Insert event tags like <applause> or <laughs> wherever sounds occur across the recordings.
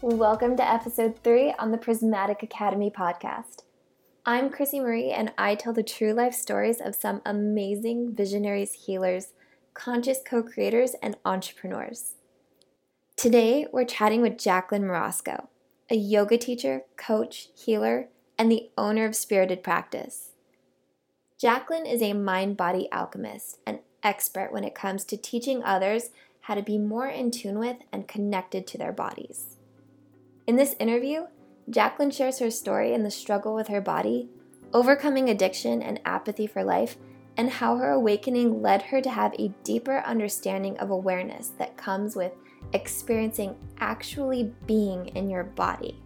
Welcome to episode three on the Prismatic Academy podcast. I'm Krissy Marie, and I tell the true life stories of some amazing visionaries, healers, conscious co creators, and entrepreneurs. Today, we're chatting with Jacqueline Morasco, a yoga teacher, coach, healer, and the owner of Spirited Practice. Jacqueline is a mind body alchemist, an expert when it comes to teaching others how to be more in tune with and connected to their bodies. In this interview, Jacqueline shares her story and the struggle with her body, overcoming addiction and apathy for life, and how her awakening led her to have a deeper understanding of awareness that comes with experiencing actually being in your body.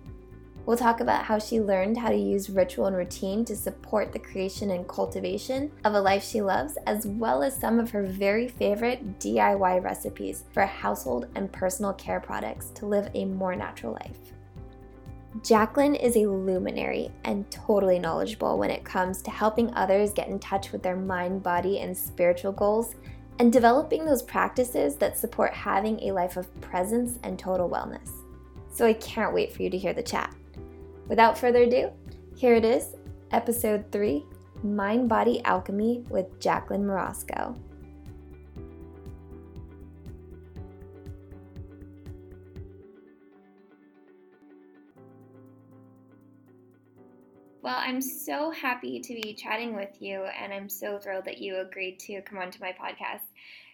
We'll talk about how she learned how to use ritual and routine to support the creation and cultivation of a life she loves, as well as some of her very favorite DIY recipes for household and personal care products to live a more natural life. Jacqueline is a luminary and totally knowledgeable when it comes to helping others get in touch with their mind, body, and spiritual goals and developing those practices that support having a life of presence and total wellness. So I can't wait for you to hear the chat. Without further ado, here it is, episode 3 Mind Body Alchemy with Jacqueline Morasco. Well, I'm so happy to be chatting with you, and I'm so thrilled that you agreed to come onto my podcast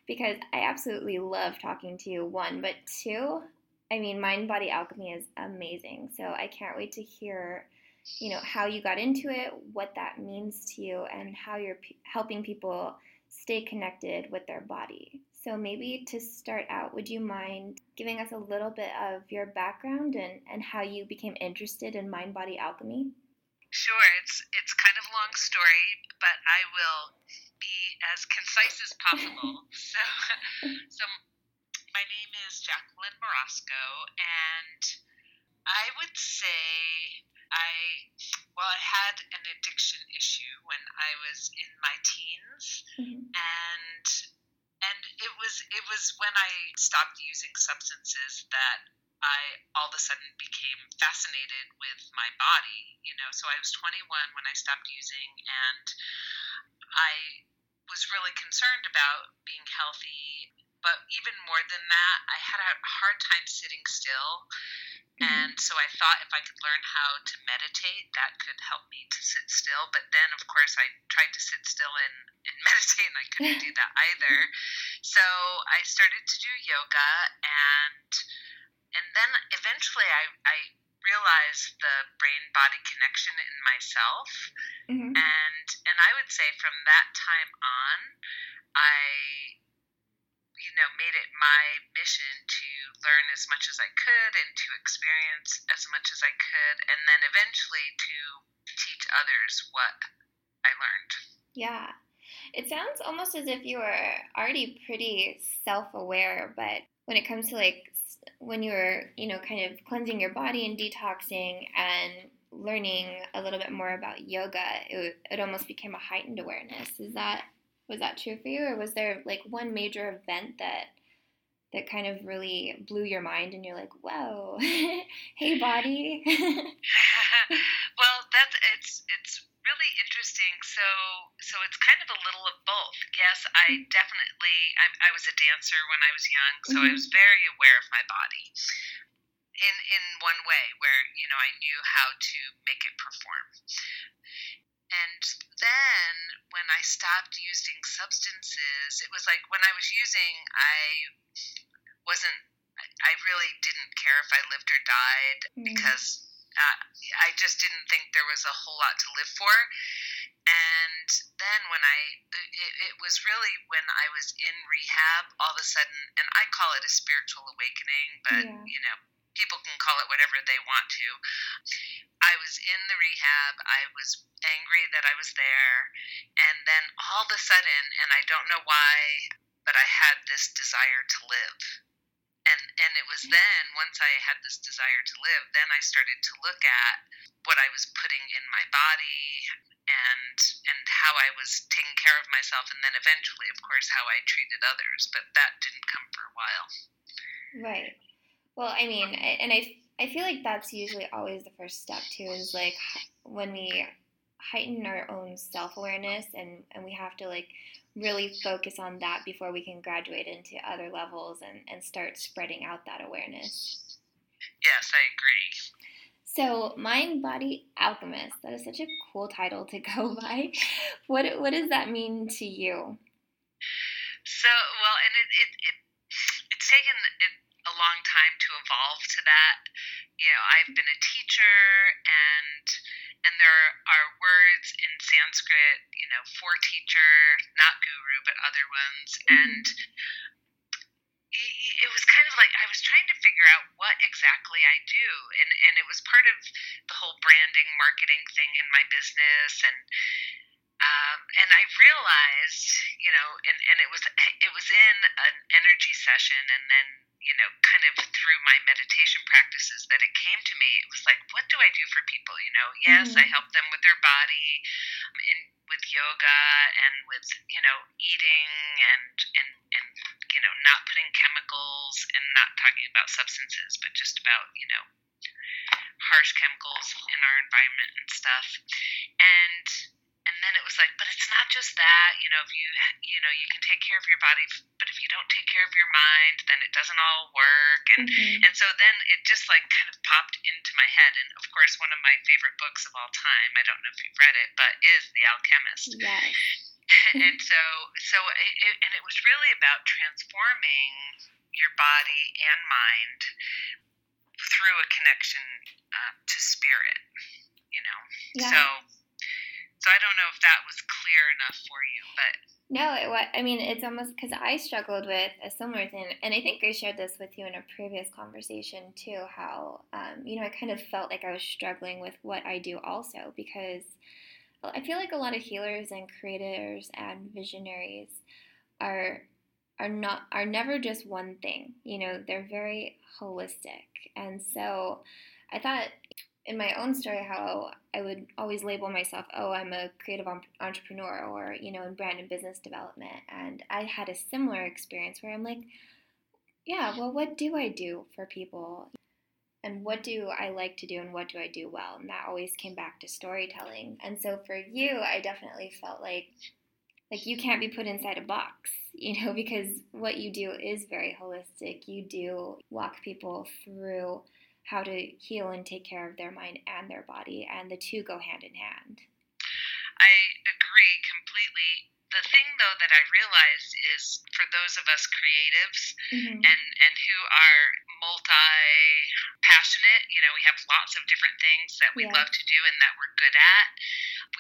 because I absolutely love talking to you. One, but two, I mean, Mind Body Alchemy is amazing. So I can't wait to hear, you know, how you got into it, what that means to you, and how you're p- helping people stay connected with their body. So maybe to start out, would you mind giving us a little bit of your background and, and how you became interested in mind body alchemy? Sure, it's it's kind of a long story, but I will be as concise as possible. <laughs> so, so my name is Jacqueline Morasco, and I would say I well, I had an addiction issue when I was in my teens, mm-hmm. and and it was it was when I stopped using substances that I all of a sudden became fascinated with my body. You know, so I was 21 when I stopped using, and I was really concerned about being healthy. But even more than that, I had a hard time sitting still. Mm-hmm. And so I thought if I could learn how to meditate, that could help me to sit still. But then, of course, I tried to sit still and, and <laughs> meditate, and I couldn't do that <laughs> either. So I started to do yoga and and then eventually I, I realized the brain body connection in myself mm-hmm. and and I would say from that time on I you know made it my mission to learn as much as I could and to experience as much as I could and then eventually to teach others what I learned. Yeah. It sounds almost as if you were already pretty self-aware, but when it comes to like when you were, you know, kind of cleansing your body and detoxing and learning a little bit more about yoga, it, it almost became a heightened awareness. Is that was that true for you, or was there like one major event that that kind of really blew your mind and you're like, whoa, <laughs> hey body? <laughs> well, that's it's it's really interesting. So, so it's kind of a little of both. Yes, I mm-hmm. definitely. I, I was a dancer when I was young, so mm-hmm. I was very aware of my body. In in one way, where you know I knew how to make it perform. And then when I stopped using substances, it was like when I was using, I wasn't. I really didn't care if I lived or died mm-hmm. because uh, I just didn't think there was a whole lot to live for. And then when I, it, it, was really when I was in rehab, all of a sudden, and I call it a spiritual awakening, but yeah. you know, people can call it whatever they want to. I was in the rehab. I was angry that I was there. And then all of a sudden, and I don't know why, but I had this desire to live and and it was then once I had this desire to live, then I started to look at what I was putting in my body and and how I was taking care of myself, and then eventually, of course, how I treated others. But that didn't come for a while. Right. Well, I mean, and I, I feel like that's usually always the first step too, is like when we heighten our own self awareness and, and we have to like really focus on that before we can graduate into other levels and, and start spreading out that awareness. Yes, I agree. So, Mind Body Alchemist, that is such a cool title to <laughs> go by. What, what does that mean to you? So, well, and it, it, it it's taken a long time to evolve to that. You know, I've been a teacher and and there are words in Sanskrit, you know, for teacher, not guru, but other ones. Mm-hmm. And it was kind of like I was trying to figure out what exactly I do, and and it was part of the whole branding, marketing thing in my business, and um, and I realized, you know, and and it was it was in an energy session, and then you know, kind of through my meditation practices that it came to me. It was like, what do I do for people? You know, yes, mm-hmm. I help them with their body, in with yoga and with you know eating and and and you know not putting chemicals and not talking about substances, but just about you know harsh chemicals in our environment and stuff. And and then it was like, but it's not just that, you know, if you, you know, you can take care of your body, but if you don't take care of your mind, then it doesn't all work. And, mm-hmm. and so then it just like kind of popped into my head. And of course, one of my favorite books of all time, I don't know if you've read it, but is The Alchemist. Yes. <laughs> and so, so it, it, and it was really about transforming your body and mind through a connection uh, to spirit, you know? Yeah. So, so I don't know if that was clear enough for you, but no, it was. I mean, it's almost because I struggled with a similar thing, and I think I shared this with you in a previous conversation too. How um, you know I kind of felt like I was struggling with what I do also because I feel like a lot of healers and creators and visionaries are are not are never just one thing. You know, they're very holistic, and so I thought in my own story how I would always label myself, oh, I'm a creative entrepreneur or, you know, in brand and business development. And I had a similar experience where I'm like, yeah, well, what do I do for people? And what do I like to do and what do I do well? And that always came back to storytelling. And so for you, I definitely felt like like you can't be put inside a box, <laughs> you know, because what you do is very holistic. You do walk people through how to heal and take care of their mind and their body, and the two go hand in hand. I agree completely. The thing, though, that I realize is for those of us creatives mm-hmm. and, and who are multi passionate, you know, we have lots of different things that we yeah. love to do and that we're good at,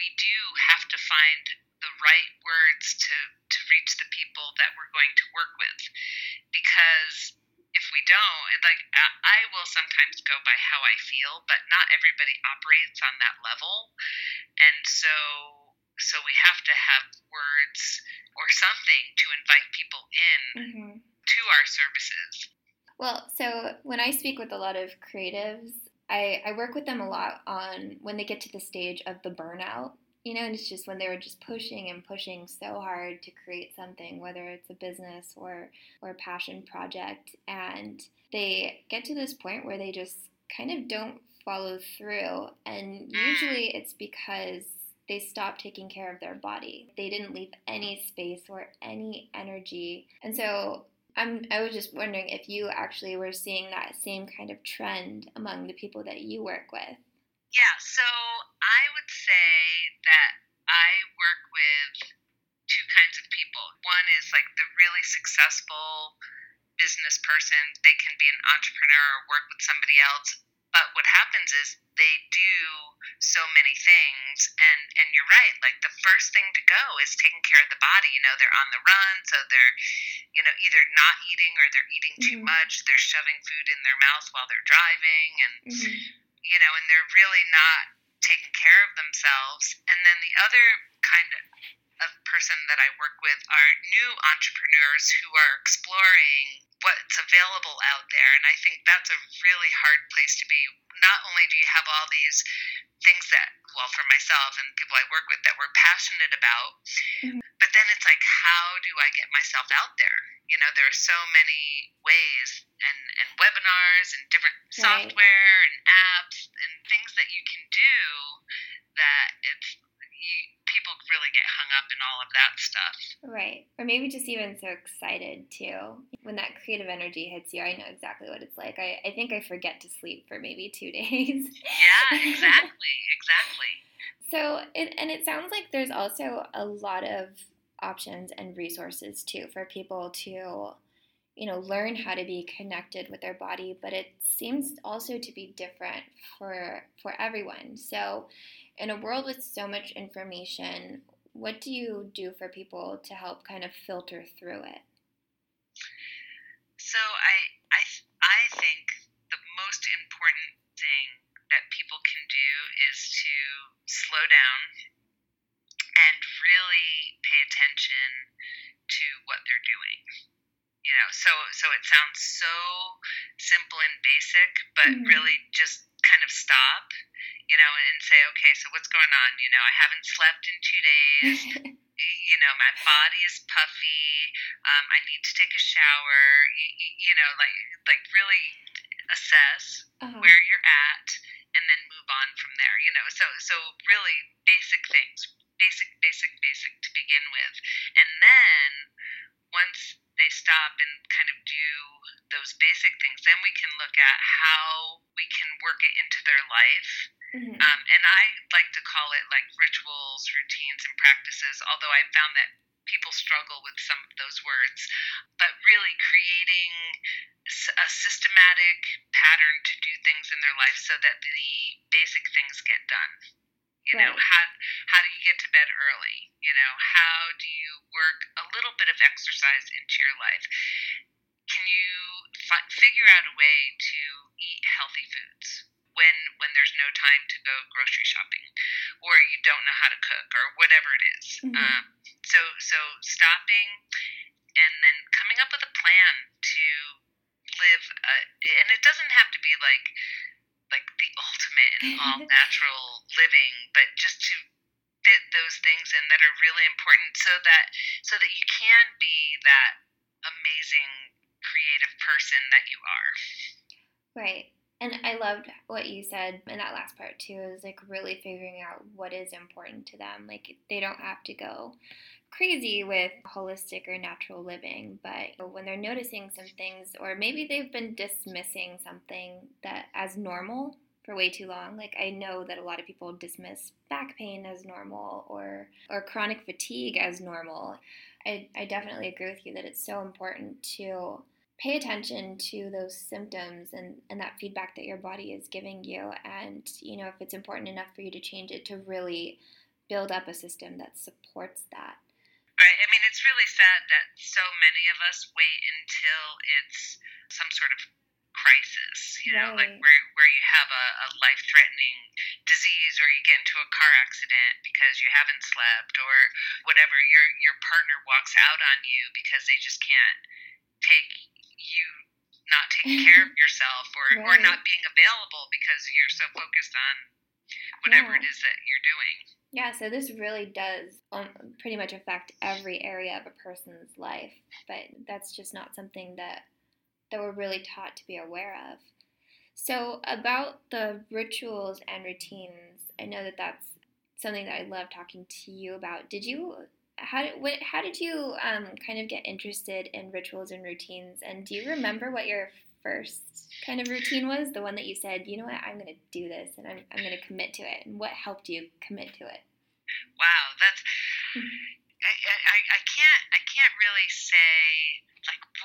we do have to find the right words to, to reach the people that we're going to work with. Because if we don't, like I will sometimes go by how I feel, but not everybody operates on that level, and so so we have to have words or something to invite people in mm-hmm. to our services. Well, so when I speak with a lot of creatives, I, I work with them a lot on when they get to the stage of the burnout you know, and it's just when they were just pushing and pushing so hard to create something, whether it's a business or or a passion project, and they get to this point where they just kind of don't follow through, and usually it's because they stopped taking care of their body. They didn't leave any space or any energy, and so I'm, I was just wondering if you actually were seeing that same kind of trend among the people that you work with. Yeah, so I would say that I work with two kinds of people. One is like the really successful business person, they can be an entrepreneur or work with somebody else. But what happens is they do so many things. And and you're right. Like the first thing to go is taking care of the body. You know they're on the run so they're you know either not eating or they're eating too mm-hmm. much. They're shoving food in their mouth while they're driving. And mm-hmm. you know, and they're really not taking care of themselves. And then the other kind of person that I work with are new entrepreneurs who are exploring what's available out there. And I think that's a really hard place to be. Not only do you have all these things that, well, for myself and people I work with that we're passionate about, mm-hmm. but then it's like, how do I get myself out there? You know, there are so many ways and, and webinars and different Right. software and apps and things that you can do that it's you, people really get hung up in all of that stuff. Right. Or maybe just even so excited too. When that creative energy hits you, I know exactly what it's like. I, I think I forget to sleep for maybe two <laughs> days. Yeah, <laughs> exactly, exactly. So, it, and it sounds like there's also a lot of options and resources too for people to, you know, learn how to be connected with their body. But it seems also to be different for for everyone. So, in a world with so much information, what do you do for people to help kind of filter through it? So I I I think the most important thing that people can do is to slow down and really pay attention to what they're doing. You know, so so it sounds so simple and basic, but Mhm. really just kind of stop, you know, and say, okay, so what's going on? You know, I haven't slept in two days <laughs> you know, my body is puffy. Um, I need to take a shower. You, you know, like like really assess Uh-huh. where you're at, and then move on from there. You know, so so really basic things, basic, basic, basic to begin with, and then once they stop and kind of do those basic things, then we can look at how we can work it into their life Mhm. um, and I like to call it like rituals, routines, and practices, although I found that people struggle with some of those words. But really creating a systematic pattern to do things in their life so that the basic things get done. You know, Right. how, how do you get to bed early? You know, how do you work a little bit of exercise into your life? Can you fi- figure out a way to eat healthy foods? when when there's no time to go grocery shopping or you don't know how to cook or whatever it is. Mhm. Um, so so stopping and then coming up with a plan to live a, and it doesn't have to be like like the ultimate and all <laughs> natural living but just to fit those things in that are really important so that so that you can be that amazing creative person that you are Right. And I loved what you said in that last part too, is like really figuring out what is important to them. Like they don't have to go crazy with holistic or natural living, but when they're noticing some things, or maybe they've been dismissing something that as normal for way too long. Like I know that a lot of people dismiss back pain as normal or or chronic fatigue as normal. I, I definitely agree with you that it's so important to pay attention to those symptoms and, and that feedback that your body is giving you and you know if it's important enough for you to change it to really build up a system that supports that Right. I mean, it's really sad that so many of us wait until it's some sort of crisis, you know, like where, where you have a, a life threatening disease or you get into a car accident because you haven't slept or whatever. Your, your partner walks out on you because they just can't take you not taking <laughs> care of yourself or, or not being available because you're so focused on whatever Yeah. it is that you're doing. yeah so this really does um, pretty much affect every area of a person's life but that's just not something that that we're really taught to be aware of. So about the rituals and routines i know that that's something that i love talking to you about. Did you how did, what, how did you um, kind of get interested in rituals and routines? And do you remember what your first kind of routine was? The one that you said you know what? I'm going to do this and i'm, I'm going to commit to it. And what helped you commit to it? Wow, that's I, I, I can't I can't really say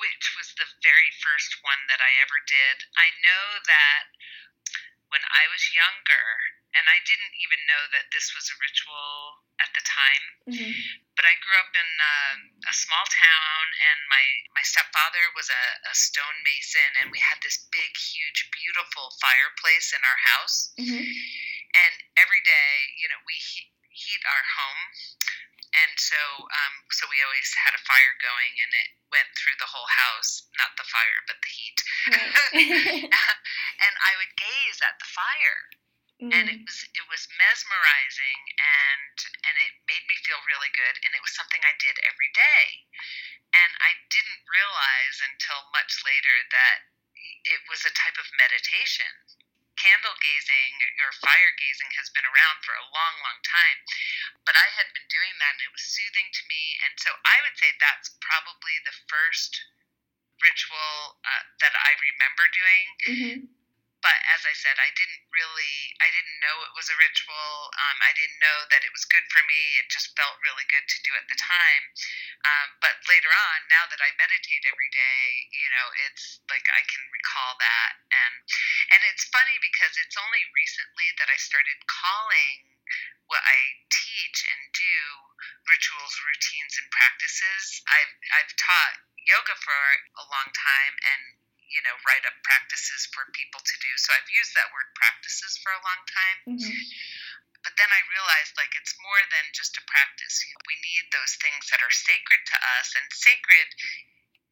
which was the very first one that I ever did. I know that when I was younger, and I didn't even know that this was a ritual at the time, mm-hmm. but I grew up in um, a small town, and my my stepfather was a, a stonemason, and we had this big, huge, beautiful fireplace in our house Mm-hmm. and every day, you know, we he- heat our home, and so um, so we always had a fire going, and it went through the whole house, not the fire, but the heat. Right. <laughs> and I would gaze at the fire, mm. and it was it was mesmerizing and and it made me feel really good and it was something I did every day. And I didn't realize until much later that it was a type of meditation. Candle gazing or fire gazing has been around for a long, long time, but I had been doing that and it was soothing to me. And so I would say that's probably the first ritual uh, that I remember doing. Mm-hmm but as I said, I didn't really, I didn't know it was a ritual. Um, I didn't know that it was good for me. It just felt really good to do at the time. Um, but later on, now that I meditate every day, you know, it's like I can recall that, and and it's funny because it's only recently that I started calling what I teach and do rituals, routines, and practices. I've I've taught yoga for a long time and you know, write up practices for people to do. So I've used that word practices for a long time. Mm-hmm. But then I realized like it's more than just a practice. You know, we need those things that are sacred to us and sacred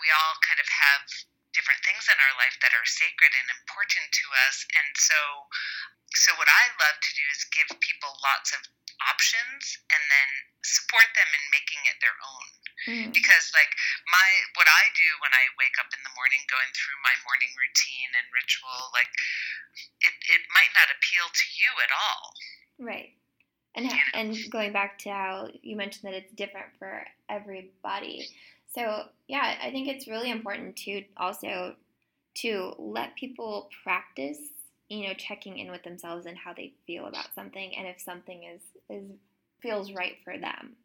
we all kind of have different things in our life that are sacred and important to us. And so so what I love to do is give people lots of options and then support them in making it their own. Mm. Because like my what I do when I wake up in the morning going through my morning routine and ritual like it it might not appeal to you at all. Right. And you know? and going back to how you mentioned that it's different for everybody. So, yeah, I think it's really important to also to let people practice you know checking in with themselves and how they feel about something and if something is is feels right for them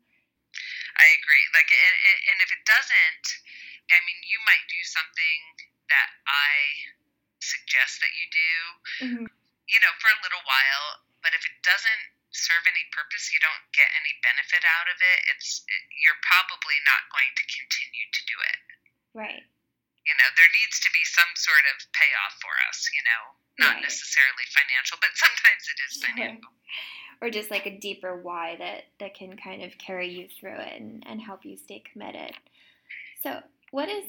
i agree like and, and if it doesn't i mean you might do something that i suggest that you do mm-hmm. you know for a little while but if it doesn't serve any purpose you don't get any benefit out of it it's it, you're probably not going to continue to do it right you know there needs to be some sort of payoff for us you know not right. necessarily financial, but sometimes it is <laughs> financial. Or just like a deeper why that that can kind of carry you through it and, and help you stay committed. So, what is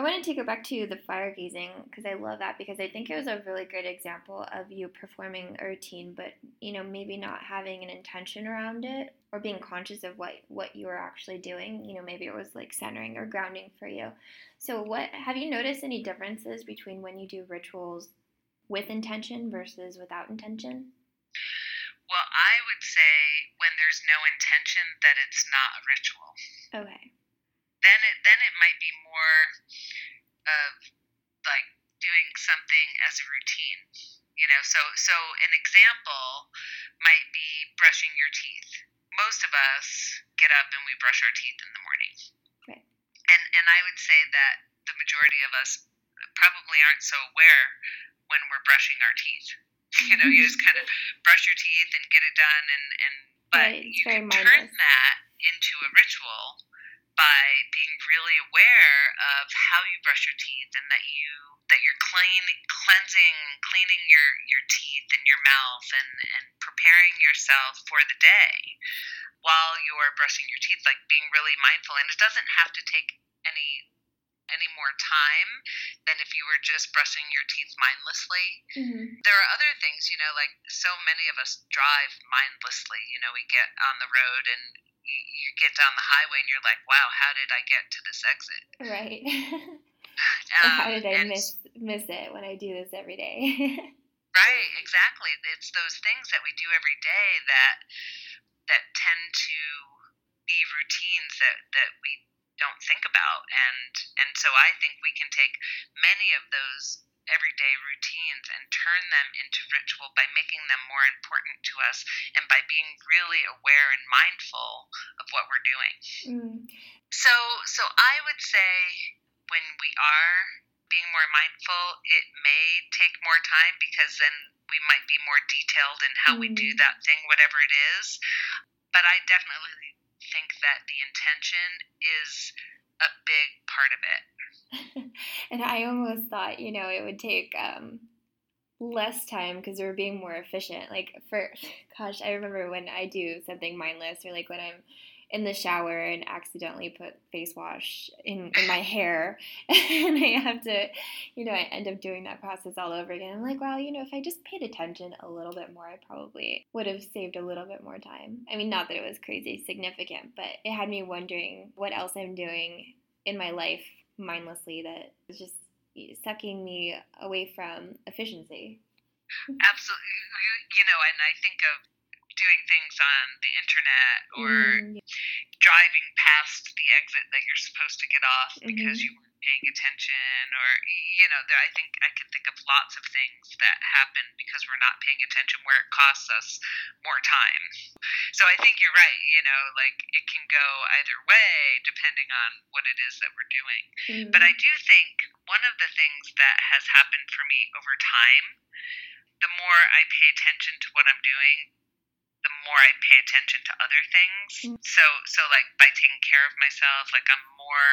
I wanted to go back to the fire gazing because I love that because I think it was a really good example of you performing a routine, but you know maybe not having an intention around it or being conscious of what what you were actually doing. You know maybe it was like centering or grounding for you. So what have you noticed any differences between when you do rituals with intention versus without intention? Well, I would say when there's no intention that it's not a ritual. Okay. Then it then it might be more of like doing something as a routine. You know, so so an example might be brushing your teeth. Most of us get up and we brush our teeth in the morning. Right. And and I would say that the majority of us probably aren't so aware when we're brushing our teeth. You know, you just <laughs> kind of brush your teeth and get it done, and and but right, you can mindless. turn that into a ritual by being really aware of how you brush your teeth and that you that you're clean cleansing cleaning your your teeth and your mouth and and preparing yourself for the day while you're brushing your teeth like being really mindful and it doesn't have to take any any more time than if you were just brushing your teeth mindlessly. Mm-hmm. There are other things, you know, like so many of us drive mindlessly. You know, we get on the road and you, get down the highway and you're like, wow, how did I get to this exit? Right. <laughs> um, how did I miss miss it when I do this every day? <laughs> right, exactly. It's those things that we do every day that that tend to be routines that that we don't think about and and so I think we can take many of those everyday routines and turn them into ritual by making them more important to us and by being really aware and mindful of what we're doing. Mm. So so I would say when we are being more mindful, it may take more time because then we might be more detailed in how mm. we do mm. that thing, whatever it is. But I definitely think that the intention is a big part of it. <laughs> and I almost thought, you know, it would take um, less time because we're being more efficient. Like for, <laughs> gosh, I remember when I do something mindless or like when I'm in the shower and accidentally put face wash in, in my hair <laughs> and I have to, you know, I end up doing that process all over again. I'm like, well, you know, if I just paid attention a little bit more, I probably would have saved a little bit more time. I mean, not that it was crazy significant, but it had me wondering what else I'm doing in my life mindlessly that is just sucking me away from efficiency. Absolutely. You know, and I think of doing things on the internet or mm. driving past the exit that you're supposed to get off mm-hmm. because you weren't paying attention or you know there, i think i can think of lots of things that happen because we're not paying attention where it costs us more time so i think you're right you know like it can go either way depending on what it is that we're doing mm-hmm. but i do think one of the things that has happened for me over time the more i pay attention to what i'm doing I pay attention to other things. Mm. So so like by taking care of myself, like I'm more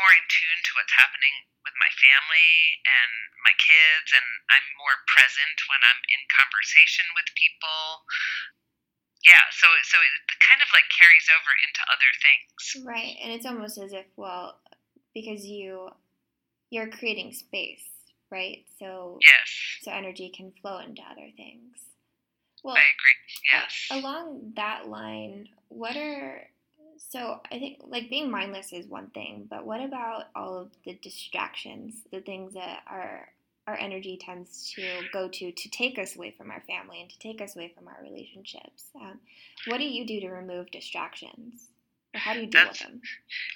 more in tune to what's happening with my family and my kids and I'm more present when I'm in conversation with people. Yeah, so so it kind of like carries over into other things. Right. And it's almost as if well because you you're creating space, right? So yes. so energy can flow into other things. Well, I agree. Yes. Along that line, what are so I think like being mindless is one thing, but what about all of the distractions, the things that our our energy tends to go to to take us away from our family and to take us away from our relationships? Um, what do you do to remove distractions? How do you deal that's, with them?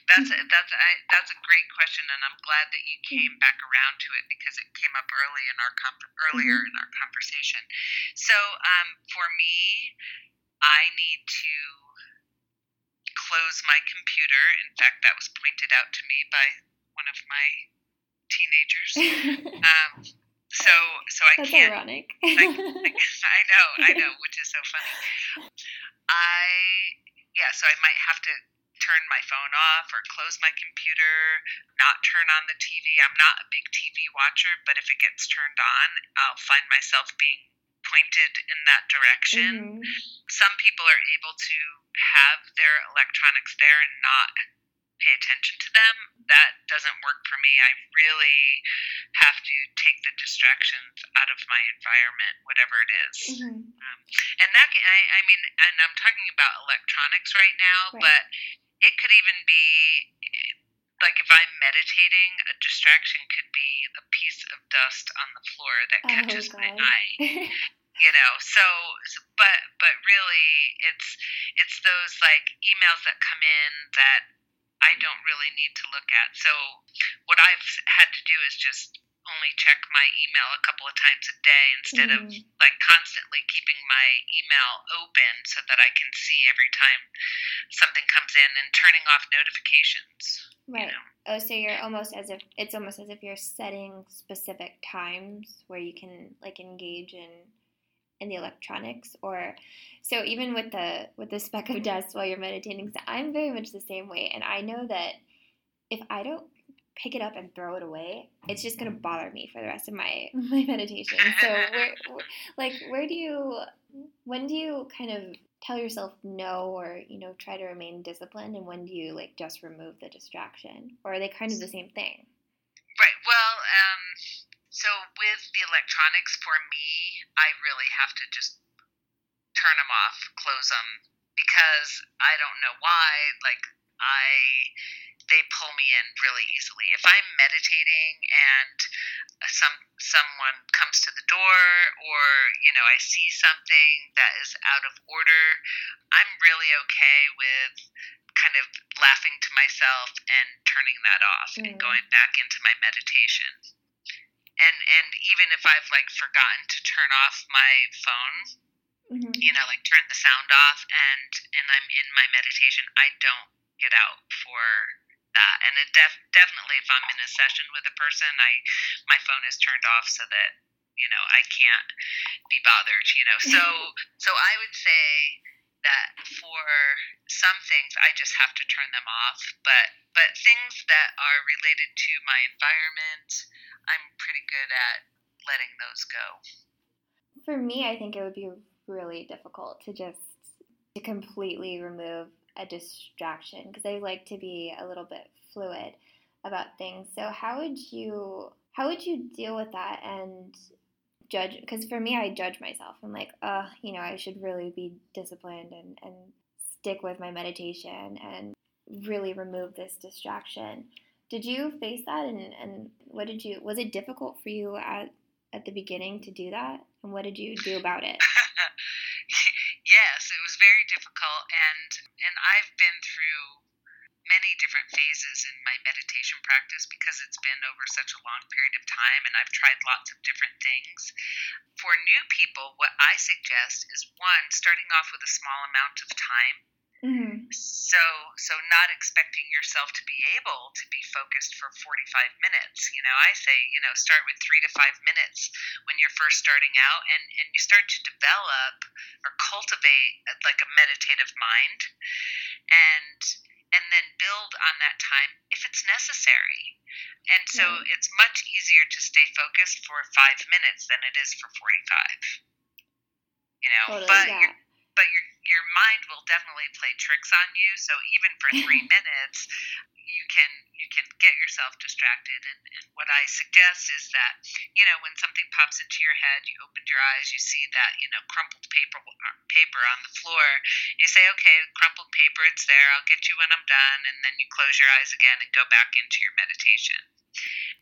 That's a, that's a, that's a great question, and I'm glad that you came back around to it because it came up early in our earlier mm-hmm. in our conversation. So um, for me, I need to close my computer. In fact, that was pointed out to me by one of my teenagers. <laughs> um, so so I That's can't. ironic. I, I, I <laughs> know, I know, which is so funny. I yeah, so I might have to turn my phone off or close my computer, not turn on the TV. I'm not a big TV watcher, but if it gets turned on, I'll find myself being pointed in that direction. Mm-hmm. Some people are able to have their electronics there and not pay attention to them. That doesn't work for me. I really have to take the distractions out of my environment, whatever it is. Mm-hmm. Um, and that, I, I mean, and I'm talking about electronics right now, right. but it could even be like if I'm meditating, a distraction could be a piece of dust on the floor that catches oh, my eye. <laughs> you know so but but really it's it's those like emails that come in that I don't really need to look at. So what I've had to do is just only check my email a couple of times a day instead mm. of like constantly keeping my email open so that I can see every time something comes in and turning off notifications. Right. You know? Oh, so you're almost as if it's almost as if you're setting specific times where you can like engage in in the electronics or so even with the with the speck of dust while you're meditating so i'm very much the same way and i know that if i don't pick it up and throw it away it's just going to bother me for the rest of my <laughs> my meditation so <laughs> where, like where do you when do you kind of tell yourself no or you know try to remain disciplined and when do you like just remove the distraction or are they kind of the same thing right well um so with the electronics, for me, I really have to just turn them off, close them, because I don't know why. Like I, they pull me in really easily. If I'm meditating and some someone comes to the door, or you know, I see something that is out of order, I'm really okay with kind of laughing to myself and turning that off mm. and going back into my meditation and and even if I've like forgotten to turn off my phone, mm-hmm. you know, like turn the sound off, and and I'm in my meditation, I don't get out for that. And it def- definitely, if I'm in a session with a person, I my phone is turned off so that you know I can't be bothered. You know, so <laughs> so I would say that for some things I just have to turn them off, but but things that are related to my environment I'm pretty good at letting those go. For me, I think it would be really difficult to just to completely remove a distraction because I like to be a little bit fluid about things. So how would you how would you deal with that and judge because for me I judge myself. I'm like, uh, you know, I should really be disciplined and, and stick with my meditation and really remove this distraction. Did you face that and, and what did you was it difficult for you at at the beginning to do that? And what did you do about it? <laughs> yes, it was very difficult and and I've been through many different phases in my meditation practice because it's been over such a long period of time and I've tried lots of different things. For new people, what I suggest is one, starting off with a small amount of time. Mm-hmm. So, so not expecting yourself to be able to be focused for 45 minutes. You know, I say, you know, start with three to five minutes when you're first starting out, and and you start to develop or cultivate like a meditative mind, and and then build on that time if it's necessary. And so mm. it's much easier to stay focused for five minutes than it is for 45. You know, totally, but, yeah. But your, your mind will definitely play tricks on you. So even for three <laughs> minutes, you can you can get yourself distracted. And, and what i suggest is that you know when something pops into your head you open your eyes you see that you know crumpled paper uh, paper on the floor you say okay crumpled paper it's there. I'll get you when i'm done. And then you close your eyes again and go back into your meditation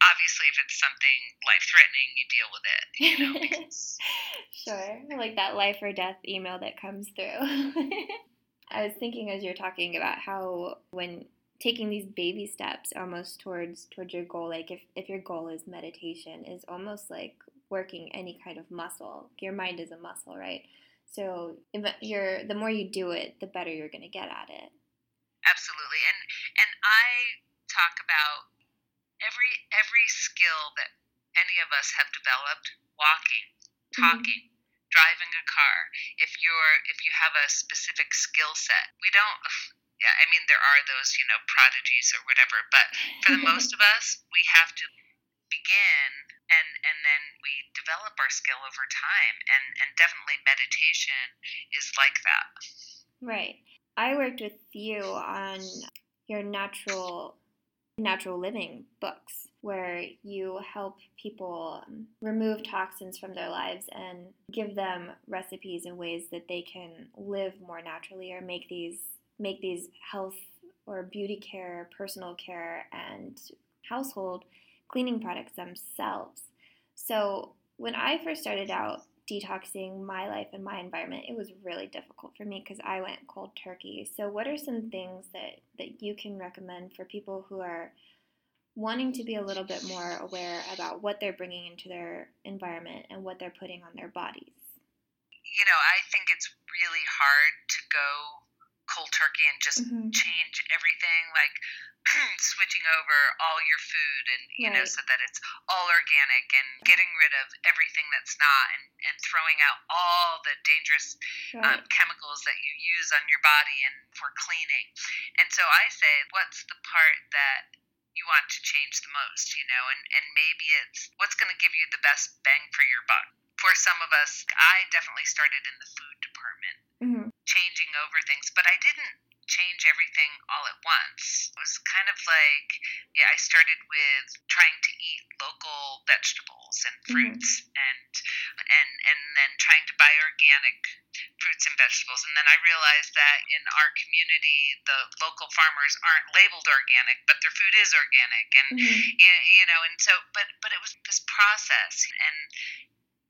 obviously if it's something life threatening you deal with it you know <laughs> sure like that life or death email that comes through. <laughs> I was thinking as you're talking about how when taking these baby steps almost towards towards your goal like if, if your goal is meditation is almost like working any kind of muscle your mind is a muscle right? So you're the more you do it the better you're going to get at it. Absolutely and and i talk about every every skill that any of us have developed walking mm-hmm. talking mm-hmm. driving a car if you're if you have a specific skill set we don't yeah, I mean there are those, you know, prodigies or whatever, but for the most <laughs> of us, we have to begin and and then we develop our skill over time and and definitely meditation is like that. Right. I worked with you on your natural natural living books where you help people um, remove toxins from their lives and give them recipes and ways that they can live more naturally or make these make these health or beauty care, personal care, and household cleaning products themselves. So when I first started out detoxing my life and my environment, it was really difficult for me because I went cold turkey. So what are some things that, that you can recommend for people who are wanting to be a little bit more aware about what they're bringing into their environment and what they're putting on their bodies? You know, I think it's really hard to go cold turkey and just mm-hmm. change everything like <clears throat> switching over all your food and you right. know so that it's all organic and getting rid of everything that's not and, and throwing out all the dangerous right. um, chemicals that you use on your body and for cleaning and so i say what's the part that you want to change the most you know and, and maybe it's what's going to give you the best bang for your buck for some of us i definitely started in the food department mm-hmm changing over things, but I didn't change everything all at once. It was kind of like, yeah, I started with trying to eat local vegetables and mm-hmm. fruits mm-hmm. and and and then trying to buy organic fruits and vegetables. And then I realized that in our community, the local farmers aren't labeled organic, but their food is organic. And mm-hmm. you know, and so but but it was this process and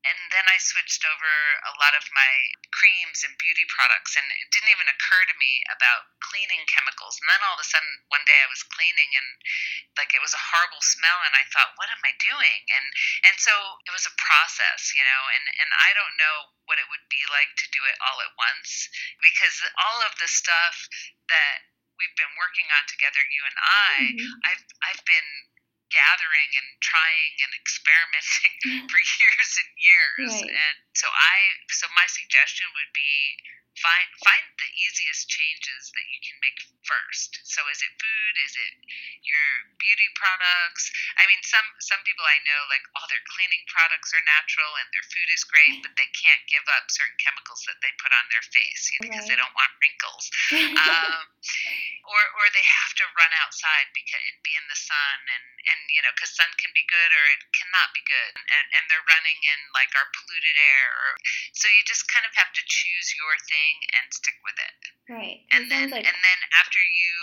and then I switched over a lot of my creams and beauty products, and it didn't even occur to me about cleaning chemicals. And then all of a sudden, one day I was cleaning, and like it was a horrible smell, and I thought, "What am I doing?" And and so it was a process, you know. And and I don't know what it would be like to do it all at once because all of the stuff that we've been working on together, you and I, mm-hmm. I've I've been gathering and trying and experimenting <laughs> mm-hmm. for years and years. Right. And so I so my suggestion would be find find the easiest changes that you can make first. So is it food? Is it your beauty products? I mean, some some people I know like all their cleaning products are natural and their food is great, but they can't give up certain chemicals that they put on their face you know, because they don't want wrinkles. <laughs> Um, or or they have to run outside because and be in the sun and and you know because sun can be good or it cannot be good and and they're running in like our polluted air or so you just kind of have to choose your thing and stick with it right. It and then like and then after you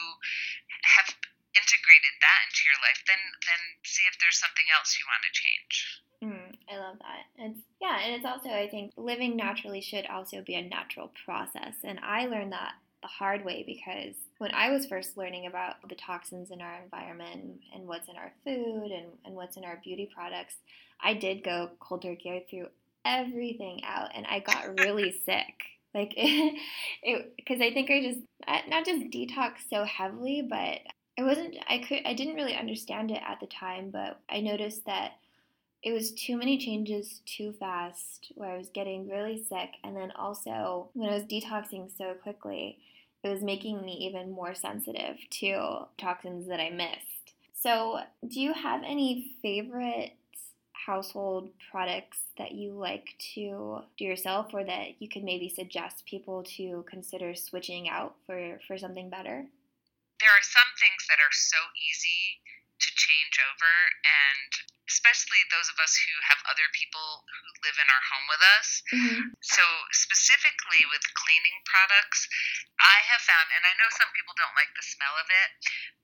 have integrated that into your life then then see if there's something else you want to change Mm, I love that. It's yeah, and it's also I think living naturally should also be a natural process, and I learned that the hard way because when I was first learning about the toxins in our environment and what's in our food and, and what's in our beauty products, I did go cold turkey. I threw everything out, and I got really <laughs> sick. Like <laughs> it, because I think I just not just detox so heavily, but I wasn't. I could. I didn't really understand it at the time, but I noticed that it was too many changes too fast where I was getting really sick and then also when I was detoxing so quickly it was making me even more sensitive to toxins that I missed. So, do you have any favorite household products that you like to do yourself or that you could maybe suggest people to consider switching out for for something better? there are some things that are so easy to change over and especially those of us who have other people who live in our home with us Mm-hmm. So specifically with cleaning products, I have found, and I know some people don't like the smell of it,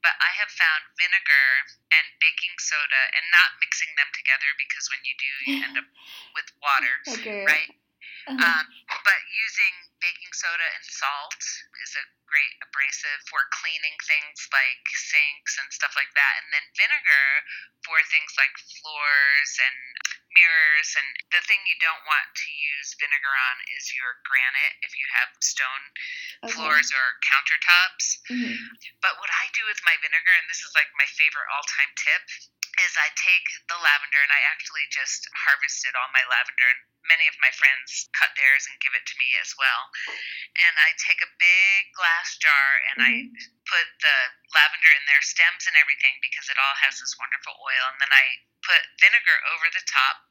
but I have found vinegar and baking soda, and not mixing them together because when you do, you end up <laughs> with water, your, right? Uh-huh. Um, but using baking soda and salt is a great abrasive for cleaning things like sinks and stuff like that. And then vinegar for things like floors and mirrors. And the thing you don't want to use vinegar on is your granite if you have stone Okay. floors or countertops. Mhm. But what I do with my vinegar, and this is like my favorite all time tip, is I take the lavender and I actually just harvested all my lavender. And many of my friends cut theirs and give it to me as well. And I take a big glass jar and I put the lavender in their stems and everything because it all has this wonderful oil. And then I put vinegar over the top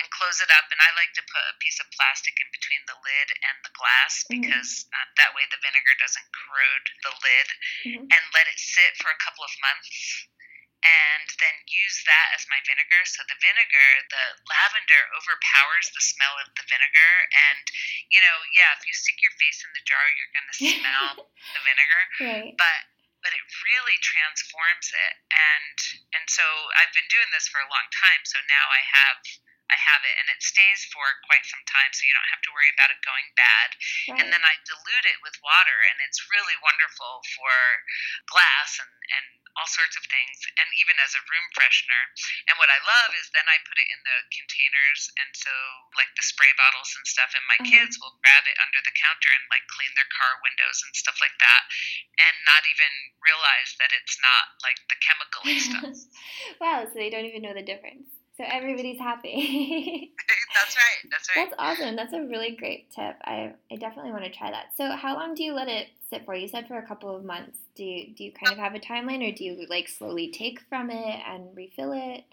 and close it up. And I like to put a piece of plastic in between the lid and the glass Mhm. because uh, that way the vinegar doesn't corrode the lid Mhm. and let it sit for a couple of months and then use that as my vinegar. So the vinegar, the lavender overpowers the smell of the vinegar. And, you know, yeah, if you stick your face in the jar, you're going <laughs> to smell the vinegar right. but but it really transforms it and and so I've been doing this for a long time so now I have I have it and it stays for quite some time so you don't have to worry about it going bad right. and then I dilute it with water and it's really wonderful for glass and and all sorts of things and even as a room freshener and what I love is then I put it in the containers and so like the spray bottles and stuff and my Mhm. kids will grab it under the counter and like clean their car windows and stuff like that and not even realize that it's not like the chemical stuff <laughs> wow, so they don't even know the difference. So everybody's happy. <laughs> <laughs> that's right that's right That's awesome. That's a really great tip. I, I definitely want to try that. So how long do you let it sit for? You said for a couple of months. Do you, do you kind of have a timeline or do you like slowly take from it and refill it?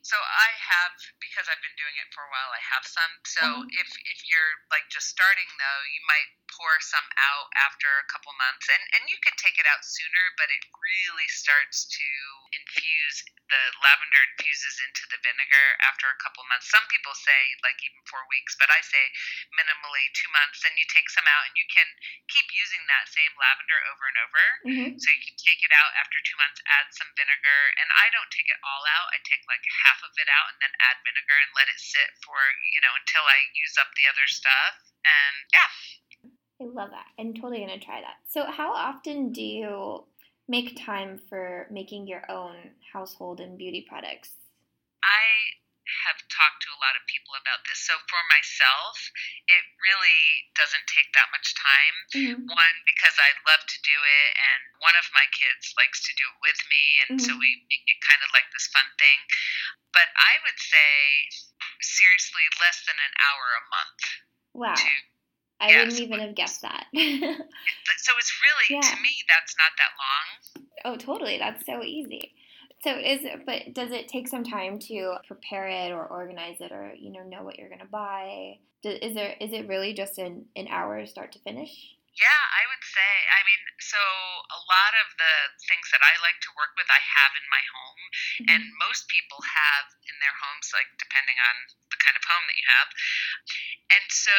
So I have because I've been doing it for a while. I have some. So Mhm. if if you're like just starting though, you might pour some out after a couple months, and and you can take it out sooner, but it really starts to infuse. The lavender infuses into the vinegar after a couple months. Some people say like even four weeks, but I say minimally two months. Then you take some out, and you can keep using that same lavender over and over. Mm-hmm. So you can take it out after two months, add some vinegar, and I don't take it all out. I take like half of it out and then add vinegar and let it sit for you know until I use up the other stuff. And yeah, I love that. I'm totally going to try that. So how often do you make time for making your own household and beauty products? I have talked to a lot of people about this. So for myself, it really doesn't take that much time. Mm-hmm. One, because I love to do it, and one of my kids likes to do it with me, and mm-hmm. so we make it kind of like this fun thing. But I would say, seriously, less than an hour a month. Wow. To, I yes. wouldn't even have guessed that. <laughs> so it's really, yeah. to me, that's not that long. Oh, totally. That's so easy. So is it, but does it take some time to prepare it or organize it or you know know what you're gonna buy? Is there is it really just an, an hour start to finish? I would say. I mean, so a lot of the things that I like to work with, I have in my home, mm-hmm. and most people have in their homes, like depending on the kind of home that you have. And so,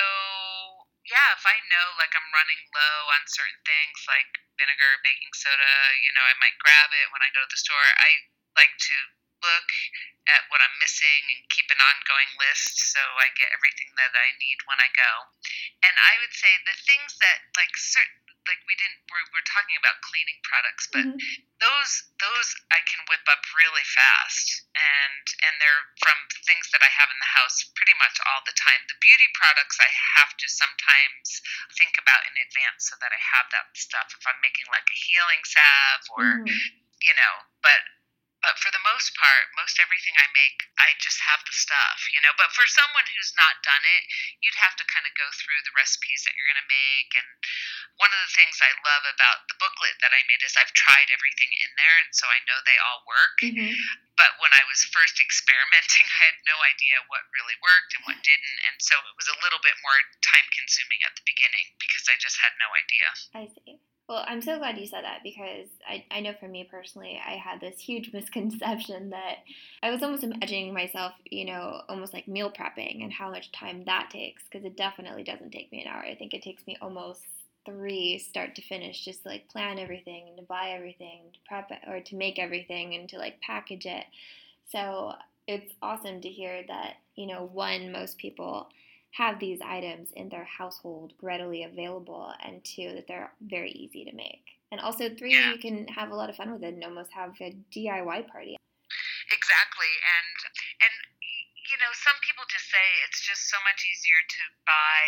yeah, if I know like I'm running low on certain things like vinegar, baking soda, you know, I might grab it when I go to the store. I like to look at what I'm missing and keep an ongoing list so I get everything that I need when I go. And I would say the things that like certain like we didn't we're, we're talking about cleaning products but mm-hmm. those those i can whip up really fast and and they're from things that i have in the house pretty much all the time the beauty products i have to sometimes think about in advance so that i have that stuff if i'm making like a healing salve or mm-hmm. you know but but for the most part, most everything I make, I just have the stuff, you know. But for someone who's not done it, you'd have to kind of go through the recipes that you're going to make. And one of the things I love about the booklet that I made is I've tried everything in there, and so I know they all work. Mm-hmm. But when I was first experimenting, <laughs> I had no idea what really worked and what didn't. And so it was a little bit more time consuming at the beginning because I just had no idea. I see. Well, I'm so glad you said that because I, I know for me personally, I had this huge <laughs> misconception that I was almost imagining myself, you know, almost like meal prepping and how much time that takes because it definitely doesn't take me an hour. I think it takes me almost three start to finish just to like plan everything and to buy everything, to prep it or to make everything and to like package it. So it's awesome to hear that, you know, one, most people have these items in their household readily available, and two, that they're very easy to make. And also, three, yeah. you can have a lot of fun with it and almost have a DIY party. Exactly, and and you know, some people just say it's just so much easier to buy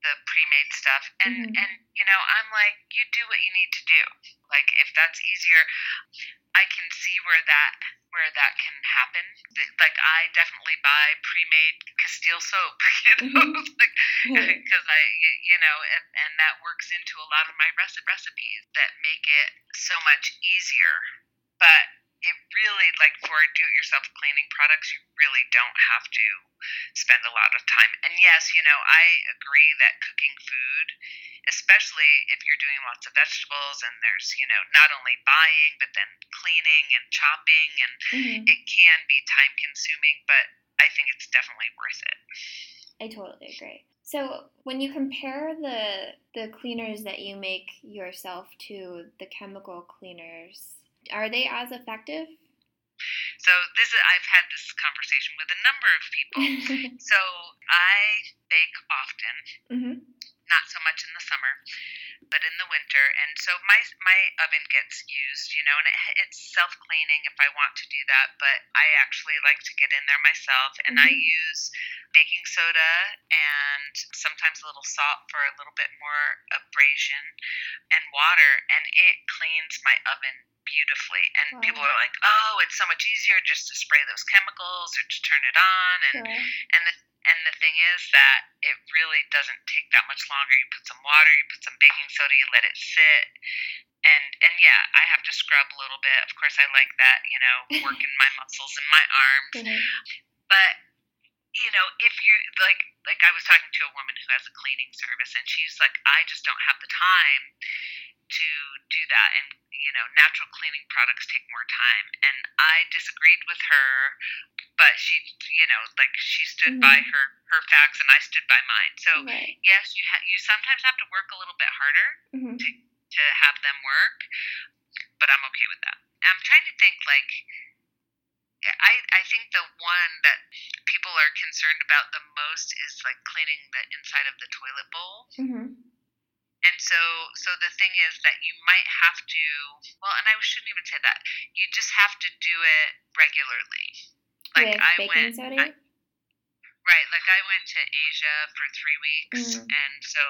the pre-made stuff, and mm-hmm. and you know, I'm like, you do what you need to do. Like, if that's easier, I can see where that where that can happen. Like I definitely buy pre-made Castile soap, <laughs> you know, mm-hmm. like because I, you know, and, and that works into a lot of my recipes that make it so much easier. But it really like for do-it-yourself cleaning products you really don't have to spend a lot of time. And yes you know i agree that cooking food especially if you're doing lots of vegetables and there's you know not only buying but then cleaning and chopping and mm-hmm. it can be time consuming but i think it's definitely worth it. I totally agree. So when you compare the the cleaners that you make yourself to the chemical cleaners are they as effective? So this is, I've had this conversation with a number of people. <laughs> so I bake often, mm-hmm. not so much in the summer, but in the winter. And so my my oven gets used, you know, and it, it's self cleaning if I want to do that. But I actually like to get in there myself, and mm-hmm. I use baking soda and sometimes a little salt for a little bit more abrasion and water, and it cleans my oven beautifully. And wow. people are like, "Oh, it's so much easier just to spray those chemicals or to turn it on." And sure. and the and the thing is that it really doesn't take that much longer. You put some water, you put some baking soda, you let it sit. And and yeah, I have to scrub a little bit. Of course I like that, you know, <laughs> working my muscles in my arms. Mm-hmm. But you know, if you like like I was talking to a woman who has a cleaning service and she's like, I just don't have the time to do that and you know natural cleaning products take more time and i disagreed with her but she you know like she stood mm-hmm. by her her facts and i stood by mine so right. yes you ha- you sometimes have to work a little bit harder mm-hmm. to to have them work but i'm okay with that i'm trying to think like I, I think the one that people are concerned about the most is like cleaning the inside of the toilet bowl. Mm-hmm and so, so the thing is that you might have to, well, and I shouldn't even say that. You just have to do it regularly. Like With I went? I- right? Like I went to Asia for three weeks, Mm. and so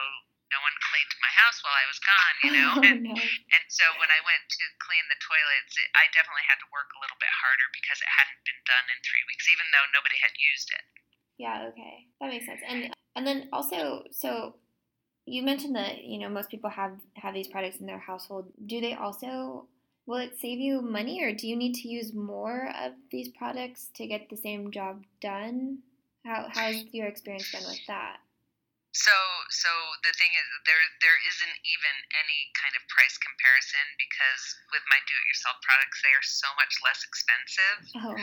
no one cleaned my house while I was gone. You know, <laughs> oh, and no. and so when I went to clean the toilets, it, I definitely had to work a little bit harder because it hadn't been done in three weeks, even though nobody had used it. Yeah, okay. That makes sense. And and then also so you mentioned that, you know, most people have have these products in their household. Do they also will it save you money or do you need to use more of these products to get the same job done? How how's your experience been with that? So, so the thing is, there there isn't even any kind of price comparison because with my do-it-yourself products, they are so much less expensive. Oh.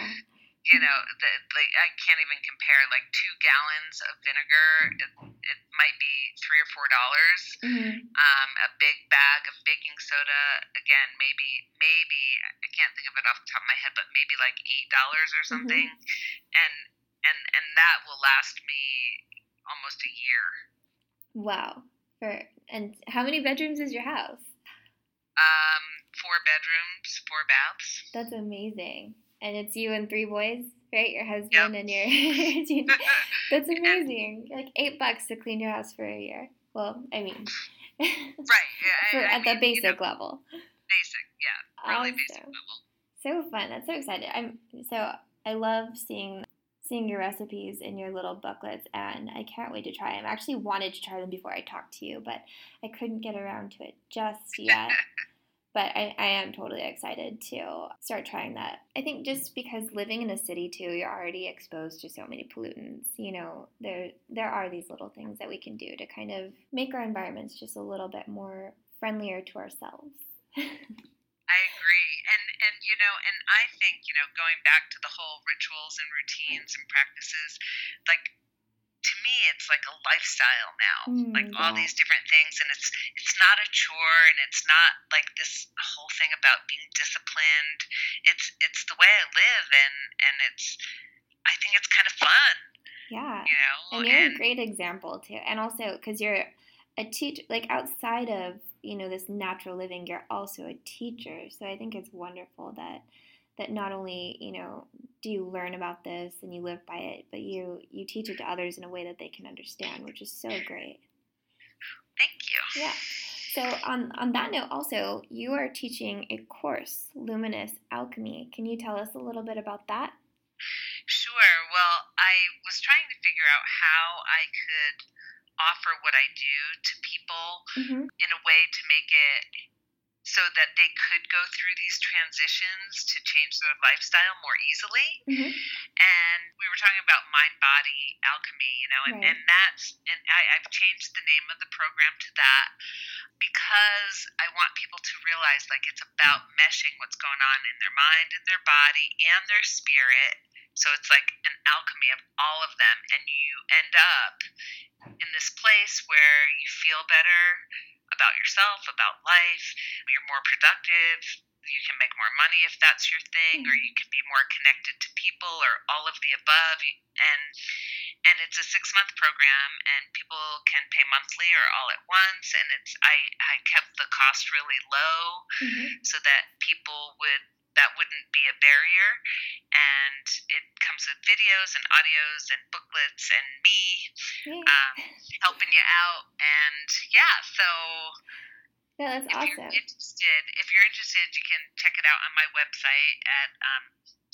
You know, that like I can't even compare. Like two gallons of vinegar, it, it might be three or four dollars. Mhm. Um, a big bag of baking soda, again, maybe maybe I can't think of it off the top of my head, but maybe like eight dollars or something, and and and that will last me almost a year. Wow. For and how many bedrooms is your house? Um, four bedrooms, four baths. That's amazing. And it's you and three boys, right? Your husband and your <laughs> <laughs> That's amazing. Like eight bucks to clean your house for a year. Well, I mean, <laughs> right. Yeah. for, I, I at the mean, you know, basic level. basic. Yeah. Really basic level. So fun. That's so excited. I'm so I love seeing seeing your recipes in your little booklets, and I can't wait to try them. I actually wanted to try them before I talked to you, but I couldn't get around to it just yet. But I, I am totally excited to start trying that. I think just because living in a city too, you're already exposed to so many pollutants. You know, there there are these little things that we can do to kind of make our environments just a little bit more friendlier to ourselves. <laughs> I agree. And and you know, and I think, you know, going back to the whole rituals and routines and practices, like to me it's like a lifestyle now. Mm, like all yeah. these different things and it's it's not a chore and it's not like this whole thing about being disciplined. It's it's the way I live and and it's I think it's kind of fun, yeah. you know. And you're a great example too. And also because you're a teacher, like outside of you know this natural living, you're also a teacher. So I think it's wonderful that that not only you know do you learn about this and you live by it, but you you teach it to others in a way that they can understand, which is so great. Thank you. Yeah. So on on that note, also you are teaching a course, Luminous Alchemy. Can you tell us a little bit about that? Sure. Well, I was trying to figure out how I could offer what I do to people Mm-hmm. in a way to make it so that they could go through these transitions to change their lifestyle more easily. Mhm. And we were talking about mind body alchemy, you know, and, Right. and that's, and I, I've changed the name of the program to that because I want people to realize like it's about meshing what's going on in their mind and their body and their spirit. So it's like an alchemy of all of them, and you end up in this place where you feel better about yourself, about life. You're more productive. You can make more money if that's your thing, or you can be more connected to people, or all of the above. And and it's a six month program, and people can pay monthly or all at once. And it's I I kept the cost really low Mm-hmm. so that people would that wouldn't be a barrier. And it comes with videos and audios and booklets and me um, helping you out. And yeah so yeah, that's if you're awesome. interested if you're interested you can check it out on my website at um,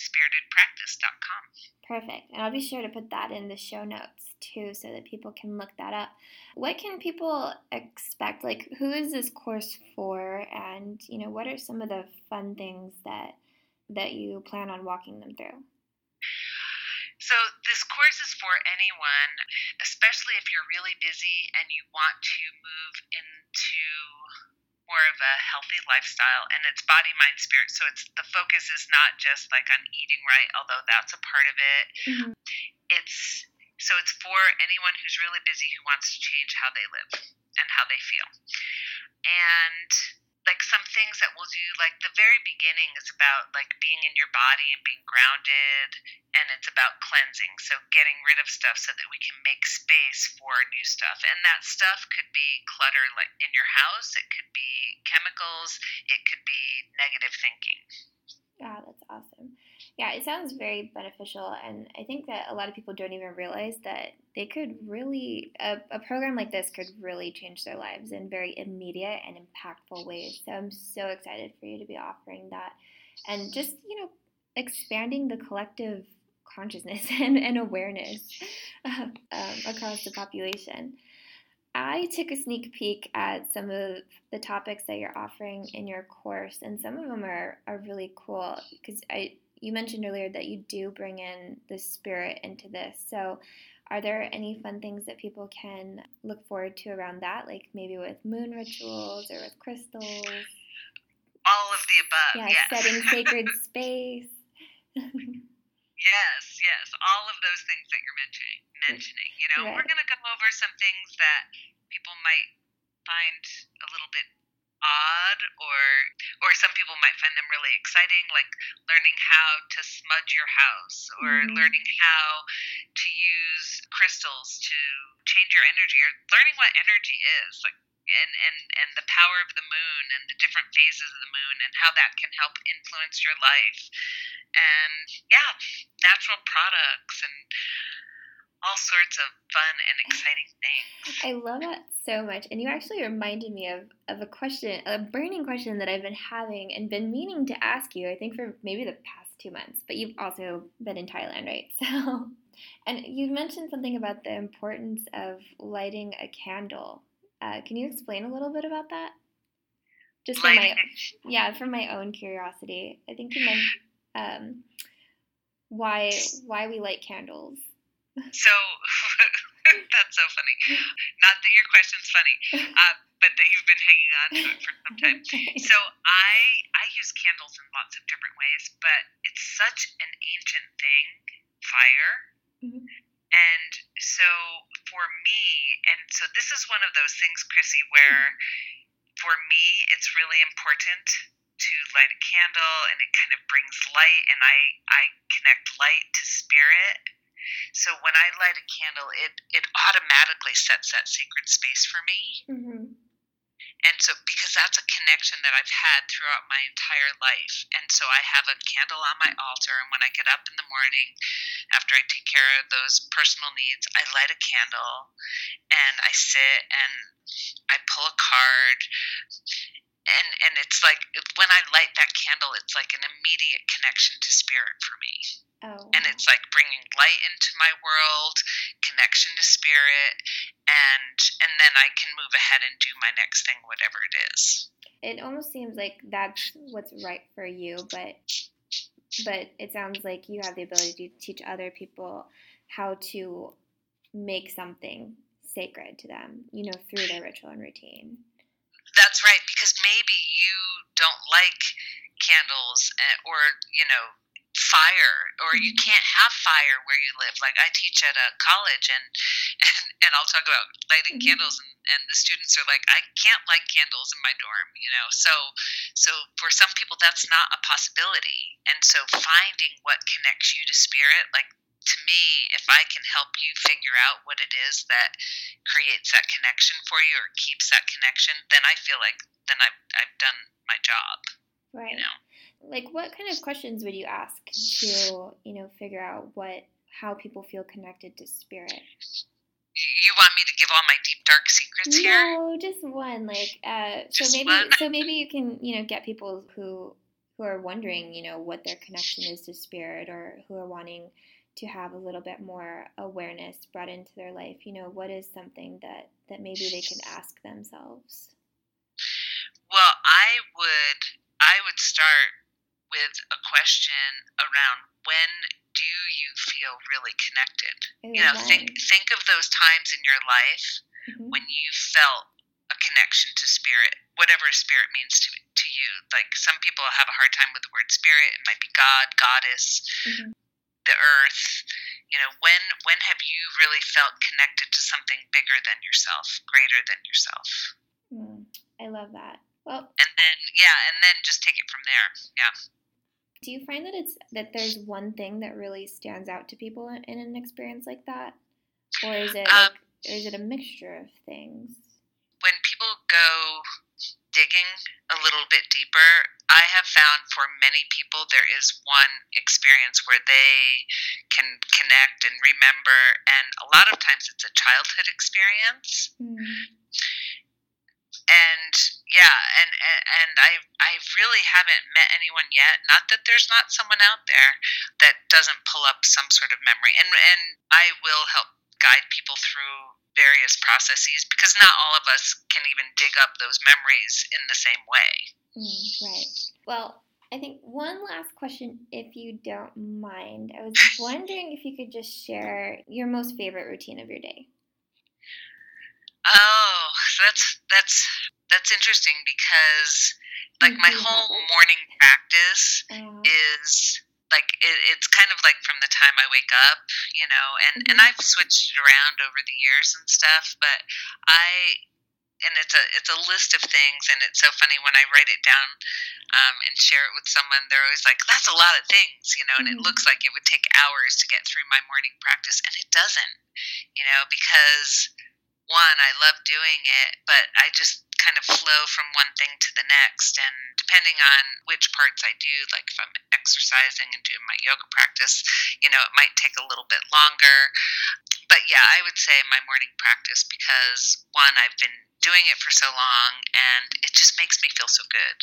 spiritedpractice.com Perfect. And I'll be sure to put that in the show notes too so that people can look that up. What can people expect? Like who is this course for and you know what are some of the fun things that that you plan on walking them through? So this course is for anyone, especially if you're really busy and you want to move into a healthy lifestyle and it's body mind spirit. So it's the focus is not just like on eating right although that's a part of it. Mhm. it's so it's for anyone who's really busy who wants to change how they live and how they feel. And like some things that we'll do like the very beginning is about like being in your body and being grounded and it's about cleansing. So getting rid of stuff so that we can make space for new stuff. And that stuff could be clutter like in your house. It could be chemicals. It could be negative thinking Yeah, it sounds very beneficial, and I think that a lot of people don't even realize that they could really a, a program like this could really change their lives in very immediate and impactful ways. So I'm so excited for you to be offering that, and just you know expanding the collective consciousness <laughs> and, and awareness <laughs> um, across the population. I took a sneak peek at some of the topics that you're offering in your course, and some of them are, are really cool because I you mentioned earlier that you do bring in the spirit into this. So, are there any fun things that people can look forward to around that, like maybe with moon rituals or with crystals? All of the above. Yeah, yes. setting sacred <laughs> space. Yes, yes, all of those things that you're mentioning. Mentioning, you know, Right. we're going to go over some things that people might find a little bit odd, or or some people might find them really exciting, like learning how to smudge your house, or Mhm. learning how to use crystals to change your energy, or learning what energy is, like. And, and, and the power of the moon and the different phases of the moon and how that can help influence your life and yeah, natural products and all sorts of fun and exciting things. I love that so much. And you actually reminded me of, of a question, a burning question that I've been having and been meaning to ask you, I think for maybe the past two months. But you've also been in Thailand, right? <laughs> So, and you mentioned something about the importance of lighting a candle. Uh, can you explain a little bit about that? Just for my, yeah, from my own curiosity. I think you meant um, why why we light candles. So <laughs> that's so funny. Not that your question's funny, uh, but that you've been hanging on to it for some time. So I I use candles in lots of different ways, but it's such an ancient thing, fire. Mhm. And so for me, and so this is one of those things, Krissy, where for me it's really important to light a candle and it kind of brings light and I I connect light to spirit. So when I light a candle, it it automatically sets that sacred space for me. hmm And so, because that's a connection that I've had throughout my entire life. And so, I have a candle on my altar. And when I get up in the morning, after I take care of those personal needs, I light a candle and I sit and I pull a card. And, and it's like when I light that candle, it's like an immediate connection to spirit for me. Oh, And it's like bringing light into my world, connection to spirit, and and then I can move ahead and do my next thing, whatever it is. it almost seems like that's what's right for you, but but it sounds like you have the ability to teach other people how to make something sacred to them, you know, through their ritual and routine. That's right, maybe you don't like candles eh, or you know fire or you can't have fire where you live. Like i teach at a college and <laughs> and, and i'll talk about lighting Mhm. candles and, and the students are like i can't light candles in my dorm you know? So so for some people that's not a possibility. And so finding what connects you to spirit like to me if i can help you figure out what it is that creates that connection for you or keeps that connection then i feel like then i've, I've done my job Right. you know Like what kind of questions would you ask to, you know, figure out what how people feel connected to spirit? you, want me to give all my deep dark secrets here No, just one. Like, uh, so Just maybe, one? so maybe you can, you know, get people who who are wondering, you know, what their connection is to spirit, or who are wanting to have a little bit more awareness brought into their life. You know, what is something that that maybe they could ask themselves? Well, I would I would start with a question around when do you feel really connected? Ooh, You know, think think of those times in your life Mhm. when you felt a connection to spirit, whatever spirit means to to you. Like some people have a hard time with the word spirit. It might be God, goddess, Mhm. The earth. You know, when when have you really felt connected to something bigger than yourself, greater than yourself? Mm, I love that. Well, And then yeah, and then just take it from there. Yeah. do you find that it's that there's one thing that really stands out to people in, in an experience like that, or is it Um, like, or is it a mixture of things? when people go digging a little bit deeper, I have found for many people there is one experience where they can connect and remember, and a lot of times it's a childhood experience. Mm. And yeah, and, and and I I really haven't met anyone yet. Not that there's not someone out there that doesn't pull up some sort of memory, and and I will help guide people through various processes because not all of us can even dig up those memories in the same way. Mm, right. Well, I think one last question, if you don't mind. I was <laughs> wondering if you could just share your most favorite routine of your day. Oh, that's that's that's interesting because like my whole morning practice uh-huh. is like it, it's kind of like from the time I wake up, you know, and mm-hmm. and I've switched it around over the years and stuff, but I and it's a it's a list of things and it's so funny when I write it down um, and share it with someone they're always like that's a lot of things you know and mm-hmm. it looks like it would take hours to get through my morning practice and it doesn't you know because one I love doing it but I just kind of flow from one thing to the next. And depending on which parts I do, like if I'm exercising and doing my yoga practice, you know, it might take a little bit longer. But yeah, I would say my morning practice because one, I've been doing it for so long and it just makes me feel so good.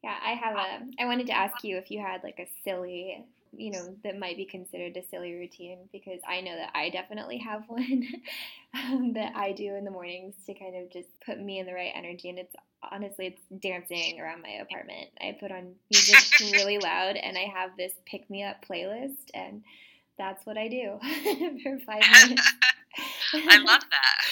Yeah, I have a. I wanted to ask you if you had like a silly you know that might be considered a silly routine because I know that I definitely have <laughs> one um, that I do in the mornings to kind of just put me in the right energy and it's honestly it's dancing around my apartment. I put on music really <laughs> loud and I have this pick me up playlist and that's what I do <laughs> for 5 minutes. I love that.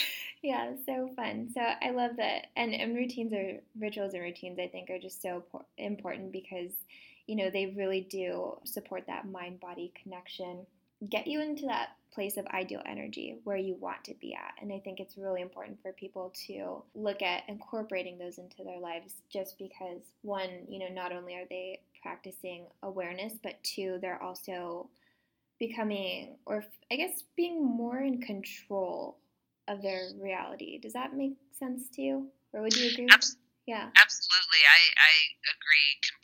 yeah, so fun. So I love that and and routines are rituals and routines I think are just so important because you know, they really do support that mind body connection, get you into that place of ideal energy where you want to be at. And I think it's really important for people to look at incorporating those into their lives just because, one, you know, not only are they practicing awareness, but two, they're also becoming, or I guess being more in control of their reality. Does that make sense to you? Or would you agree? Absolutely. Yeah. Absolutely. I, I agree completely.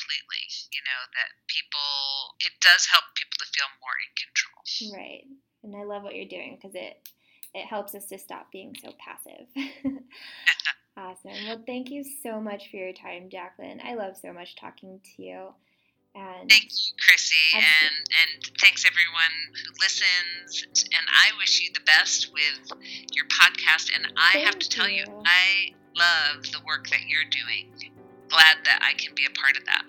You know, that people, it does help people to feel more in control. Right. And I love what you're doing because it, it helps us to stop being so passive. <laughs> awesome. Well, thank you so much for your time, Jacqueline. I love so much talking to you. And thank you, Krissy, and and thanks everyone who listens. And I wish you the best with your podcast. And I have to tell you, you I love the work that you're doing. Glad that I can be a part of that.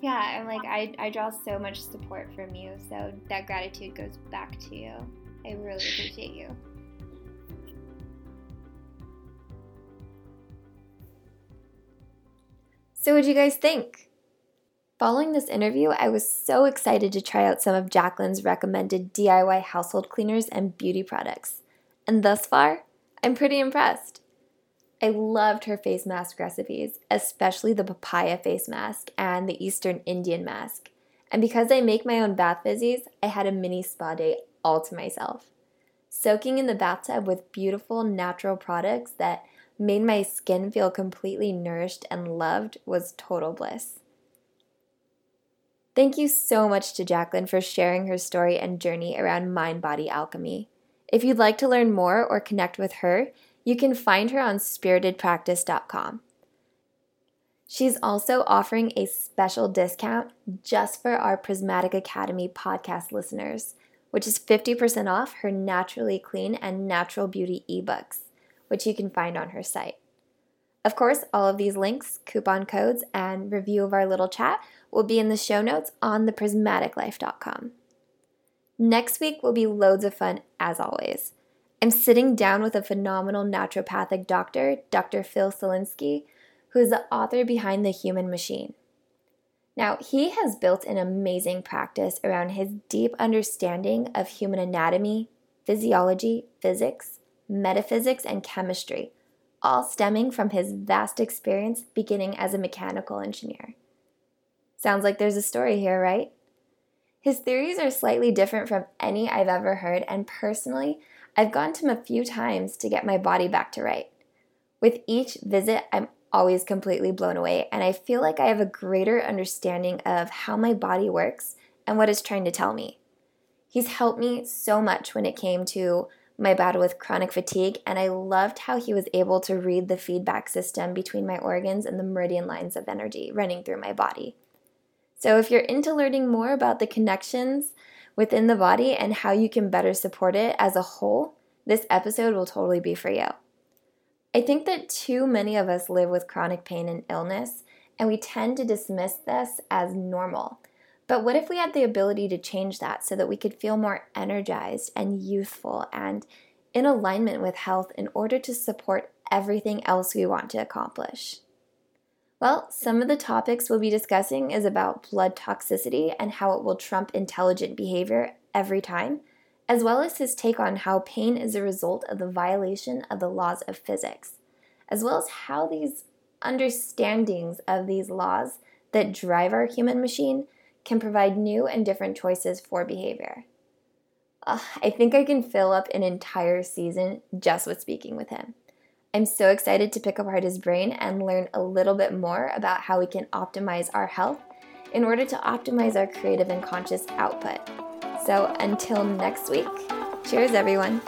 Yeah, and like I, I draw so much support from you, so that gratitude goes back to you. I really appreciate you. So, what do you guys think? Following this interview, I was so excited to try out some of Jacqueline's recommended DIY household cleaners and beauty products. And thus far, I'm pretty impressed. I loved her face mask recipes, especially the papaya face mask and the Eastern Indian mask. And because I make my own bath fizzies, I had a mini spa day all to myself. Soaking in the bathtub with beautiful natural products that made my skin feel completely nourished and loved was total bliss. Thank you so much to Jacqueline for sharing her story and journey around mind body alchemy. If you'd like to learn more or connect with her, you can find her on spiritedpractice.com. She's also offering a special discount just for our Prismatic Academy podcast listeners, which is 50% off her Naturally Clean and Natural Beauty ebooks, which you can find on her site. Of course, all of these links, coupon codes, and review of our little chat will be in the show notes on theprismaticlife.com. Next week will be loads of fun as always. I'm sitting down with a phenomenal naturopathic doctor, Dr. Phil Selinsky, who is the author behind The Human Machine. Now, he has built an amazing practice around his deep understanding of human anatomy, physiology, physics, metaphysics, and chemistry, all stemming from his vast experience beginning as a mechanical engineer. Sounds like there's a story here, right? His theories are slightly different from any I've ever heard, and personally, I've gone to him a few times to get my body back to right. With each visit, I'm always completely blown away, and I feel like I have a greater understanding of how my body works and what it's trying to tell me. He's helped me so much when it came to my battle with chronic fatigue, and I loved how he was able to read the feedback system between my organs and the meridian lines of energy running through my body. So, if you're into learning more about the connections within the body and how you can better support it as a whole, this episode will totally be for you. I think that too many of us live with chronic pain and illness, and we tend to dismiss this as normal. But what if we had the ability to change that so that we could feel more energized and youthful and in alignment with health in order to support everything else we want to accomplish? Well, some of the topics we'll be discussing is about blood toxicity and how it will trump intelligent behavior every time as well as his take on how pain is a result of the violation of the laws of physics, as well as how these understandings of these laws that drive our human machine can provide new and different choices for behavior. I think I can fill up an entire season just with speaking with him. I'm so excited to pick apart his brain and learn a little bit more about how we can optimize our health in order to optimize our creative and conscious output. So until next week, cheers, everyone.